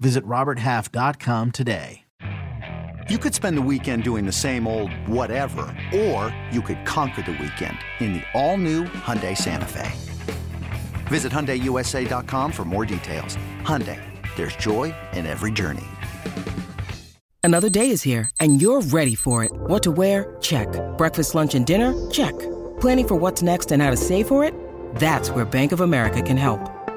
Visit RobertHalf.com today. You could spend the weekend doing the same old whatever, or you could conquer the weekend in the all-new Hyundai Santa Fe. Visit HyundaiUSA.com for more details. Hyundai, there's joy in every journey. Another day is here, and you're ready for it. What to wear? Check. Breakfast, lunch, and dinner? Check. Planning for what's next and how to save for it? That's where Bank of America can help.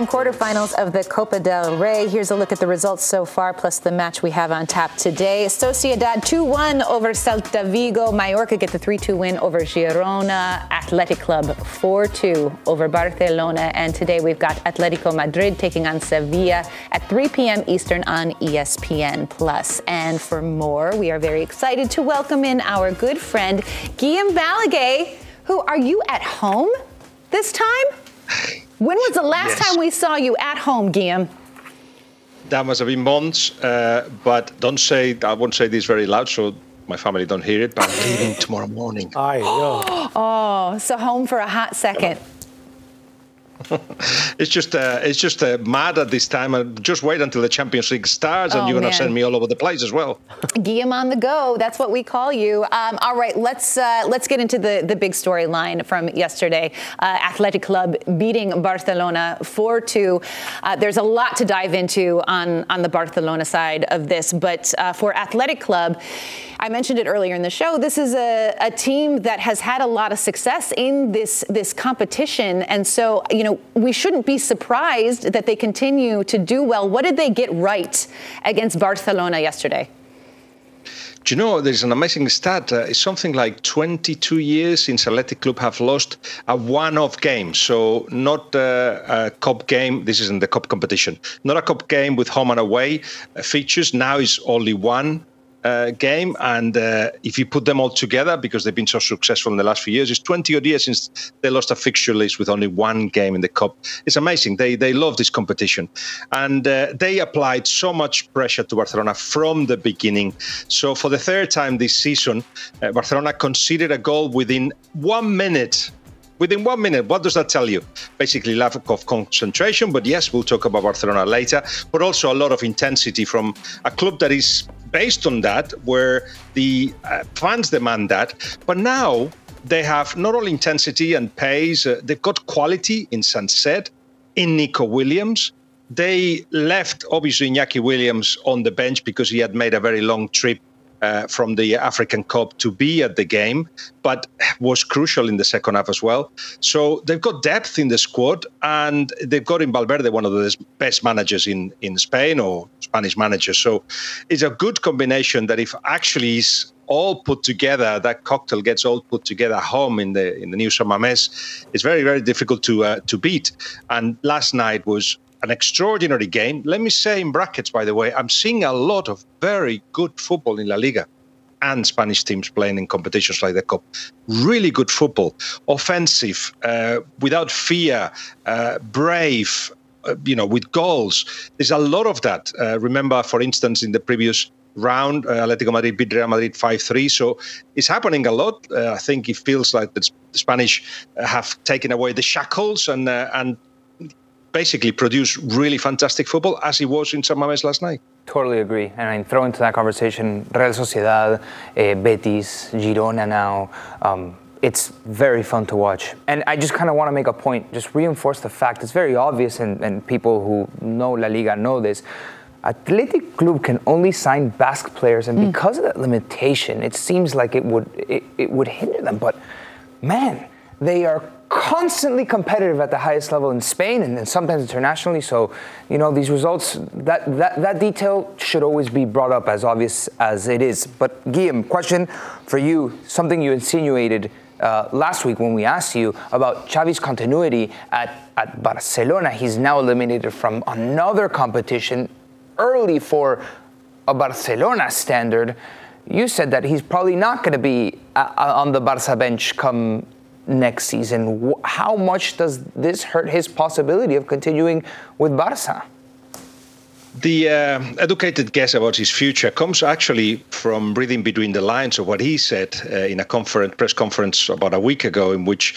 Chatting quarterfinals of the Copa del Rey. Here's a look at the results so far, plus the match we have on tap today. Sociedad 2 1 over Celta Vigo. Mallorca get the 3 2 win over Girona. Athletic Club 4 2 over Barcelona. And today we've got Atletico Madrid taking on Sevilla at 3 p.m. Eastern on ESPN Plus. And for more, we are very excited to welcome in our good friend, Guillem Balagué. Who are you at home this time? When was the last yes. time we saw you at home, Guillem? That must have been months, uh, but don't say, I won't say this very loud so my family don't hear it, but I'm leaving tomorrow morning. Aye, oh, so home for a hot second. it's just uh, it's just uh, mad at this time. And just wait until the Champions League starts, and oh, you're going to send me all over the place as well. Guillem on the go. That's what we call you. Um, all right, let's uh, let's get into the the big storyline from yesterday. Uh, Athletic Club beating Barcelona four two. Uh, there's a lot to dive into on on the Barcelona side of this, but uh, for Athletic Club. I mentioned it earlier in the show. This is a, a team that has had a lot of success in this this competition, and so you know we shouldn't be surprised that they continue to do well. What did they get right against Barcelona yesterday? Do you know there's an amazing stat? Uh, it's something like 22 years since Athletic Club have lost a one-off game. So not uh, a cup game. This isn't the cup competition. Not a cup game with home and away uh, features. Now is only one uh, game. And uh, if you put them all together, because they've been so successful in the last few years, it's 20 odd years since they lost a fixture list with only one game in the cup. It's amazing. They they love this competition, and uh, they applied so much pressure to Barcelona from the beginning. So for the third time this season, uh, Barcelona conceded a goal within one minute within one minute. What does that tell you? Basically, lack of concentration. But yes, we'll talk about Barcelona later. But also a lot of intensity from a club that is based on that, where the uh, fans demand that. But now they have not only intensity and pace, uh, they've got quality in Sancet, in Nico Williams. They left obviously Iñaki Williams on the bench because he had made a very long trip uh, from the African Cup to be at the game, but was crucial in the second half as well. So they've got depth in the squad, and they've got in Valverde one of the best managers in in Spain or Spanish managers. So it's a good combination that if actually is all put together, that cocktail gets all put together home in the in the new San Mamés, it's very very difficult to uh, to beat. And last night was an extraordinary game. Let me say in brackets, by the way, I'm seeing a lot of very good football in La Liga and Spanish teams playing in competitions like the Cup. Really good football, offensive, uh, without fear, uh, brave, uh, you know, with goals. There's a lot of that. Uh, remember, for instance, in the previous round, uh, Atletico Madrid beat Real Madrid 5-3. So it's happening a lot. Uh, I think it feels like the Spanish have taken away the shackles and and basically produce really fantastic football as he was in San Mamés last night. Totally agree. And I throw into that conversation Real Sociedad, uh, Betis, Girona now. Um, it's very fun to watch. And I just kind of want to make a point, just reinforce the fact it's very obvious, and, and people who know La Liga know this. Athletic Club can only sign Basque players, and mm. because of that limitation, it seems like it would it, it would hinder them. But man, they are constantly competitive at the highest level in Spain and, sometimes internationally. So, you know, these results, that, that, that detail should always be brought up as obvious as it is. But, Guillem, question for you something you insinuated uh, last week when we asked you about Xavi's continuity at, at Barcelona. He's now eliminated from another competition early for a Barcelona standard. You said that he's probably not going to be uh, on the Barca bench come next season. How much does this hurt his possibility of continuing with Barca? The uh, educated guess about his future comes actually from reading between the lines of what he said uh, in a conference, press conference about a week ago, in which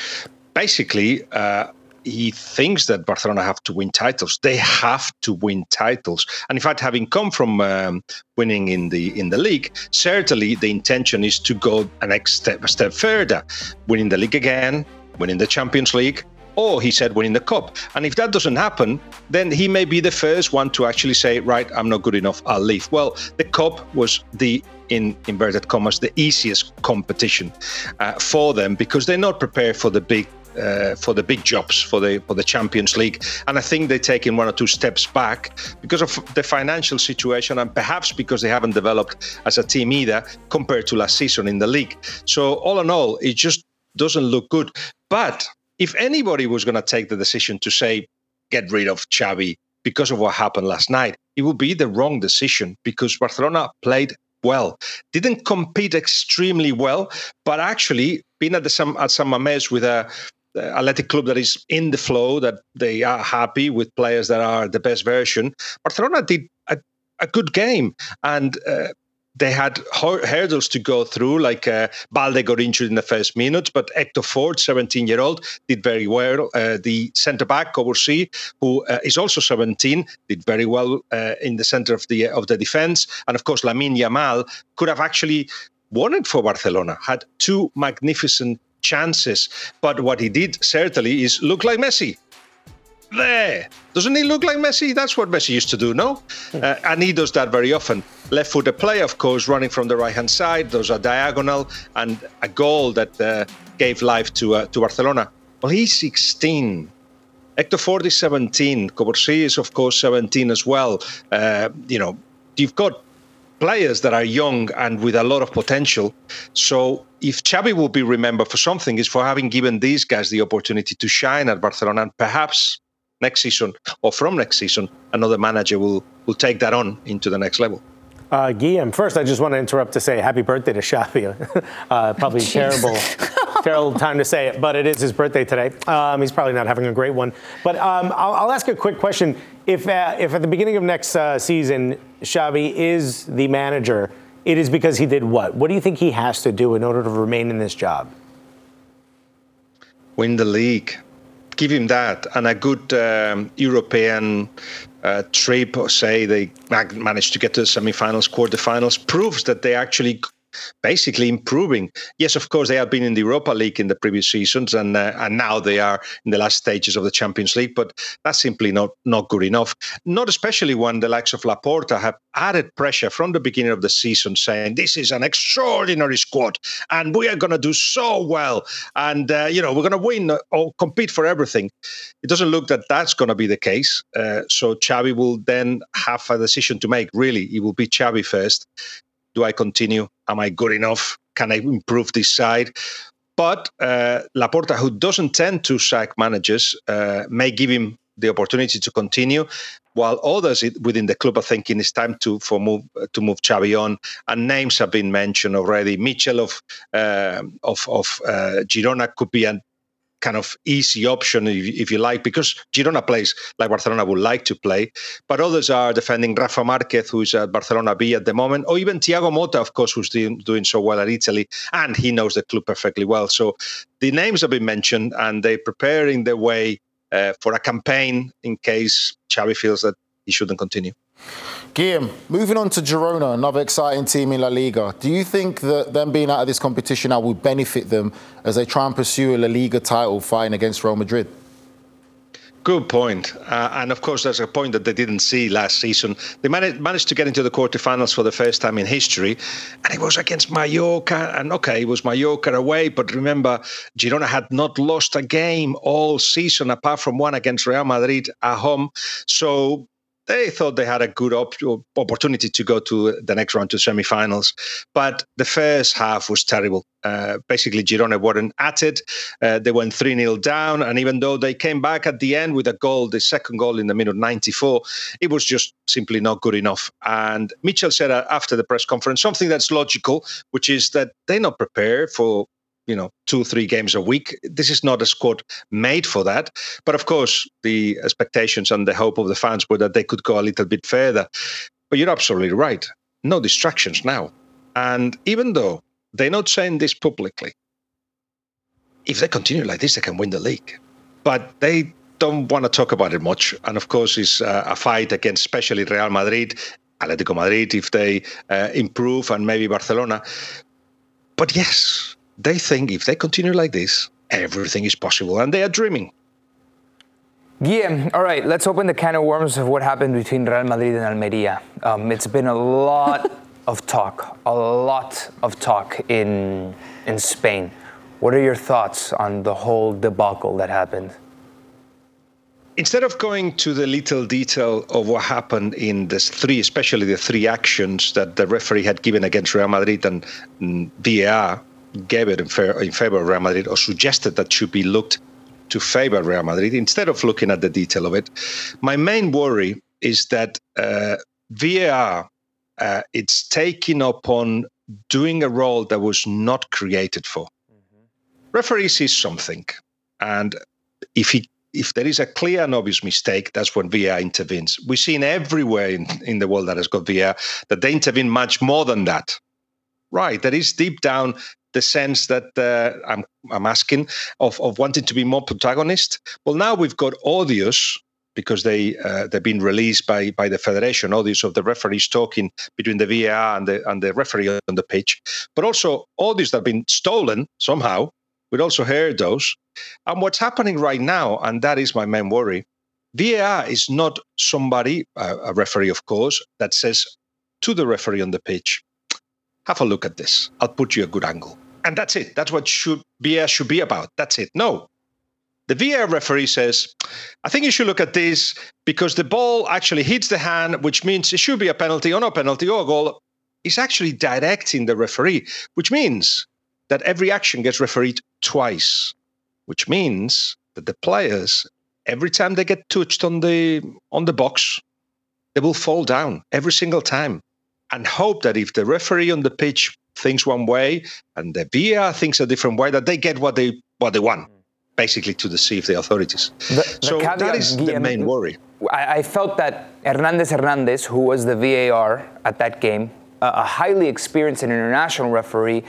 basically uh, he thinks that Barcelona have to win titles. They have to win titles, and in fact, having come from um, winning in the in the league, certainly the intention is to go a next step a step further, winning the league again, winning the Champions League, or he said winning the cup. And if that doesn't happen, then he may be the first one to actually say, right, I'm not good enough, I'll leave. Well, the cup was the in inverted commas the easiest competition uh, for them because they're not prepared for the big uh, for the big jobs for the for the Champions League, and I think they're taking one or two steps back because of the financial situation, and perhaps because they haven't developed as a team either compared to last season in the league. So all in all, it just doesn't look good. But if anybody was going to take the decision to say get rid of Xavi because of what happened last night, it would be the wrong decision because Barcelona played well. Didn't compete extremely well, but actually being at the some at San Mamés with a athletic club that is in the flow, that they are happy with players that are the best version. Barcelona did a, a good game, and uh, they had hurdles to go through. Like uh, Balde got injured in the first minute, but Hector Fort, 17 year old, did very well. Uh, the centre back Cubarsí, who uh, is also 17, did very well uh, in the centre of the of the defence, and of course Lamine Yamal could have actually won it for Barcelona. Had two magnificent chances. But what he did certainly is look like Messi. There. Doesn't he look like Messi? That's what Messi used to do, no? Hmm. Uh, and he does that very often. Left footed play, of course, running from the right hand side. Those are diagonal and a goal that uh, gave life to uh, to Barcelona. Well, he's 16. Hector Fort is 17. Cubarsí is, of course, 17 as well. Uh, you know, you've got players that are young and with a lot of potential. So if Xavi will be remembered for something, is for having given these guys the opportunity to shine at Barcelona, and perhaps next season or from next season, another manager will will take that on into the next level. Uh, Guillem, first, I just want to interrupt to say happy birthday to Xavi. uh, probably terrible, terrible time to say it, but it is his birthday today. Um, he's probably not having a great one. But um, I'll, I'll, ask a quick question. If, uh, if at the beginning of next uh, season, Xavi is the manager, it is because he did what? What do you think he has to do in order to remain in this job? Win the league. Give him that and a good um, European uh, trip, or say they managed to get to the semifinals, quarterfinals, proves that they actually basically improving. Yes, of course, they have been in the Europa League in the previous seasons, and uh, and now they are in the last stages of the Champions League. But that's simply not not good enough. Not especially when the likes of Laporta have added pressure from the beginning of the season, saying this is an extraordinary squad, and we are going to do so well, and uh, you know we're going to win or compete for everything. It doesn't look that that's going to be the case. Uh, so Xavi will then have a decision to make. Really, it will be Xavi first do I continue? Am I good enough? Can I improve this side? But uh, Laporta, who doesn't tend to sack managers, uh, may give him the opportunity to continue, while others within the club are thinking it's time to for move to move Xavi on. And names have been mentioned already. Míchel of uh, of of uh, Girona could be an kind of easy option, if, if, you like, because Girona plays like Barcelona would like to play. But others are defending Rafa Marquez, who's at Barcelona B at the moment, or even Thiago Motta, of course, who's doing, doing so well at Italy, and he knows the club perfectly well. So the names have been mentioned, and they're preparing their way uh, for a campaign in case Xavi feels that he shouldn't continue. Guillem, moving on to Girona, another exciting team in La Liga. Do you think that them being out of this competition now will benefit them as they try and pursue a La Liga title fighting against Real Madrid? Good point. Uh, and of course, there's a point that they didn't see last season. They managed, managed to get into the quarterfinals for the first time in history, and it was against Mallorca. And okay, it was Mallorca away, but remember, Girona had not lost a game all season apart from one against Real Madrid at home. So they thought they had a good op- opportunity to go to the next round to semi-finals, but the first half was terrible. Uh, basically, Girona weren't at it. Uh, they went 3 0 down. And even though they came back at the end with a goal, the second goal in the minute 94, it was just simply not good enough. And Míchel said uh, after the press conference something that's logical, which is that they're not prepared for you know two three games a week. This is not a squad made for that. But of course the expectations and the hope of the fans were that they could go a little bit further. But you're absolutely right. No distractions now. And even though they're not saying this publicly if they continue like this they can win the league. But they don't want to talk about it much. And of course it's uh, a fight against especially real madrid atletico madrid if they uh, improve and maybe barcelona. But yes they think if they continue like this, everything is possible, and they are dreaming. Yeah, all right, let's open the can of worms of what happened between Real Madrid and Almeria. Um, it's been a lot of talk, a lot of talk in, in Spain. What are your thoughts on the whole debacle that happened? Instead of going to the little detail of what happened in the three, especially the three actions that the referee had given against Real Madrid and VAR, gave it in, in favor of Real Madrid or suggested that should be looked to favor Real Madrid instead of looking at the detail of it. My main worry is that uh, VAR uh, it's taking upon doing a role that was not created for. Mm-hmm. Referee sees something, and if he if there is a clear and obvious mistake, that's when VAR intervenes. We've seen everywhere in, in the world that has got VAR that they intervene much more than that. Right, that is deep down the sense that uh, I'm, I'm asking of, of wanting to be more protagonist. Well, now we've got audios because they uh, they've been released by by the federation audios of the referees talking between the VAR and the and the referee on the pitch, but also audios that have been stolen somehow. We'd also heard those. And what's happening right now, and that is my main worry, VAR is not somebody, uh, a referee, of course, that says to the referee on the pitch, have a look at this. I'll put you a good angle and that's it. That's what should VAR uh, should be about. That's it. No. The VAR referee says, I think you should look at this because the ball actually hits the hand, which means it should be a penalty or no penalty or a goal. He's actually directing the referee, which means that every action gets refereed twice, which means that the players, every time they get touched on the on the box, they will fall down every single time and hope that if the referee on the pitch thinks one way and the VAR thinks a different way, that they get what they what they want, basically to deceive the authorities. The, the so that is the main worry. I, I, felt that Hernandez Hernandez, who was the VAR at that game, a, a highly experienced and international referee,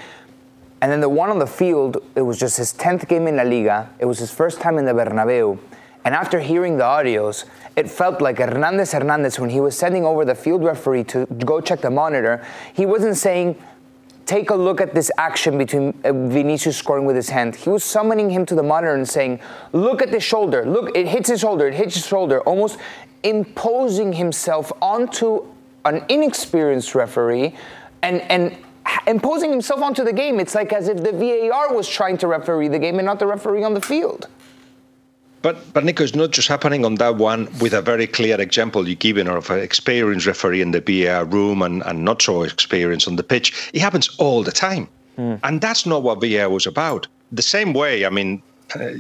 and then the one on the field, it was just his 10th game in La Liga. It was his first time in the Bernabeu. And after hearing the audios, it felt like Hernandez Hernandez, when he was sending over the field referee to go check the monitor, he wasn't saying, take a look at this action between uh, Vinicius scoring with his hand. He was summoning him to the monitor and saying, Look at the shoulder. Look, it hits his shoulder. It hits his shoulder. Almost imposing himself onto an inexperienced referee and, and imposing himself onto the game. It's like as if the VAR was trying to referee the game and not the referee on the field. But but Nico, it's not just happening on that one with a very clear example you given of an experienced referee in the VAR room and, and not so experienced on the pitch. It happens all the time. Mm. And that's not what VAR was about. The same way, I mean, uh,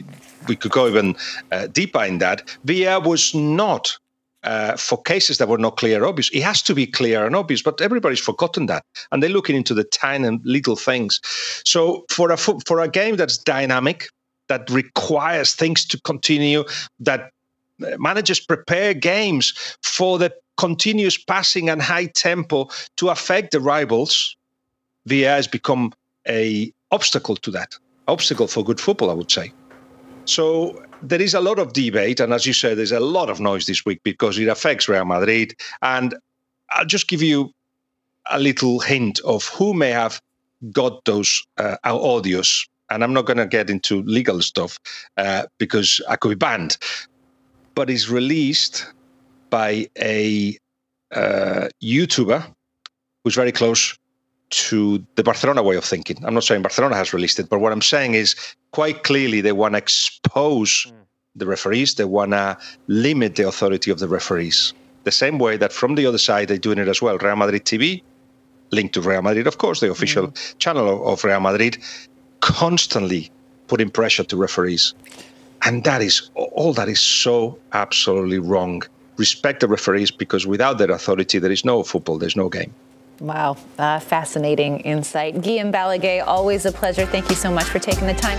we could go even uh, deeper in that. VAR was not uh, for cases that were not clear obvious. It has to be clear and obvious, but everybody's forgotten that, and they're looking into the tiny and little things. So for a for a game that's dynamic, that requires things to continue, that managers prepare games for the continuous passing and high tempo to affect the rivals, VAR has become a obstacle to that. Obstacle for good football, I would say. So there is a lot of debate, and as you said, there's a lot of noise this week because it affects Real Madrid. And I'll just give you a little hint of who may have got those uh, audios. And I'm not going to get into legal stuff uh, because I could be banned. But it's released by a uh, YouTuber who's very close to the Barcelona way of thinking. I'm not saying Barcelona has released it, but what I'm saying is quite clearly they want to expose mm. the referees, they want to limit the authority of the referees. The same way that from the other side they're doing it as well. Real Madrid TV, linked to Real Madrid, of course, the official mm. channel of Real Madrid, constantly putting pressure to referees. And that is all that is so absolutely wrong. Respect the referees because without their authority, there is no football, there's no game. Wow, uh, fascinating insight. Guillem Balagué, always a pleasure. Thank you so much for taking the time.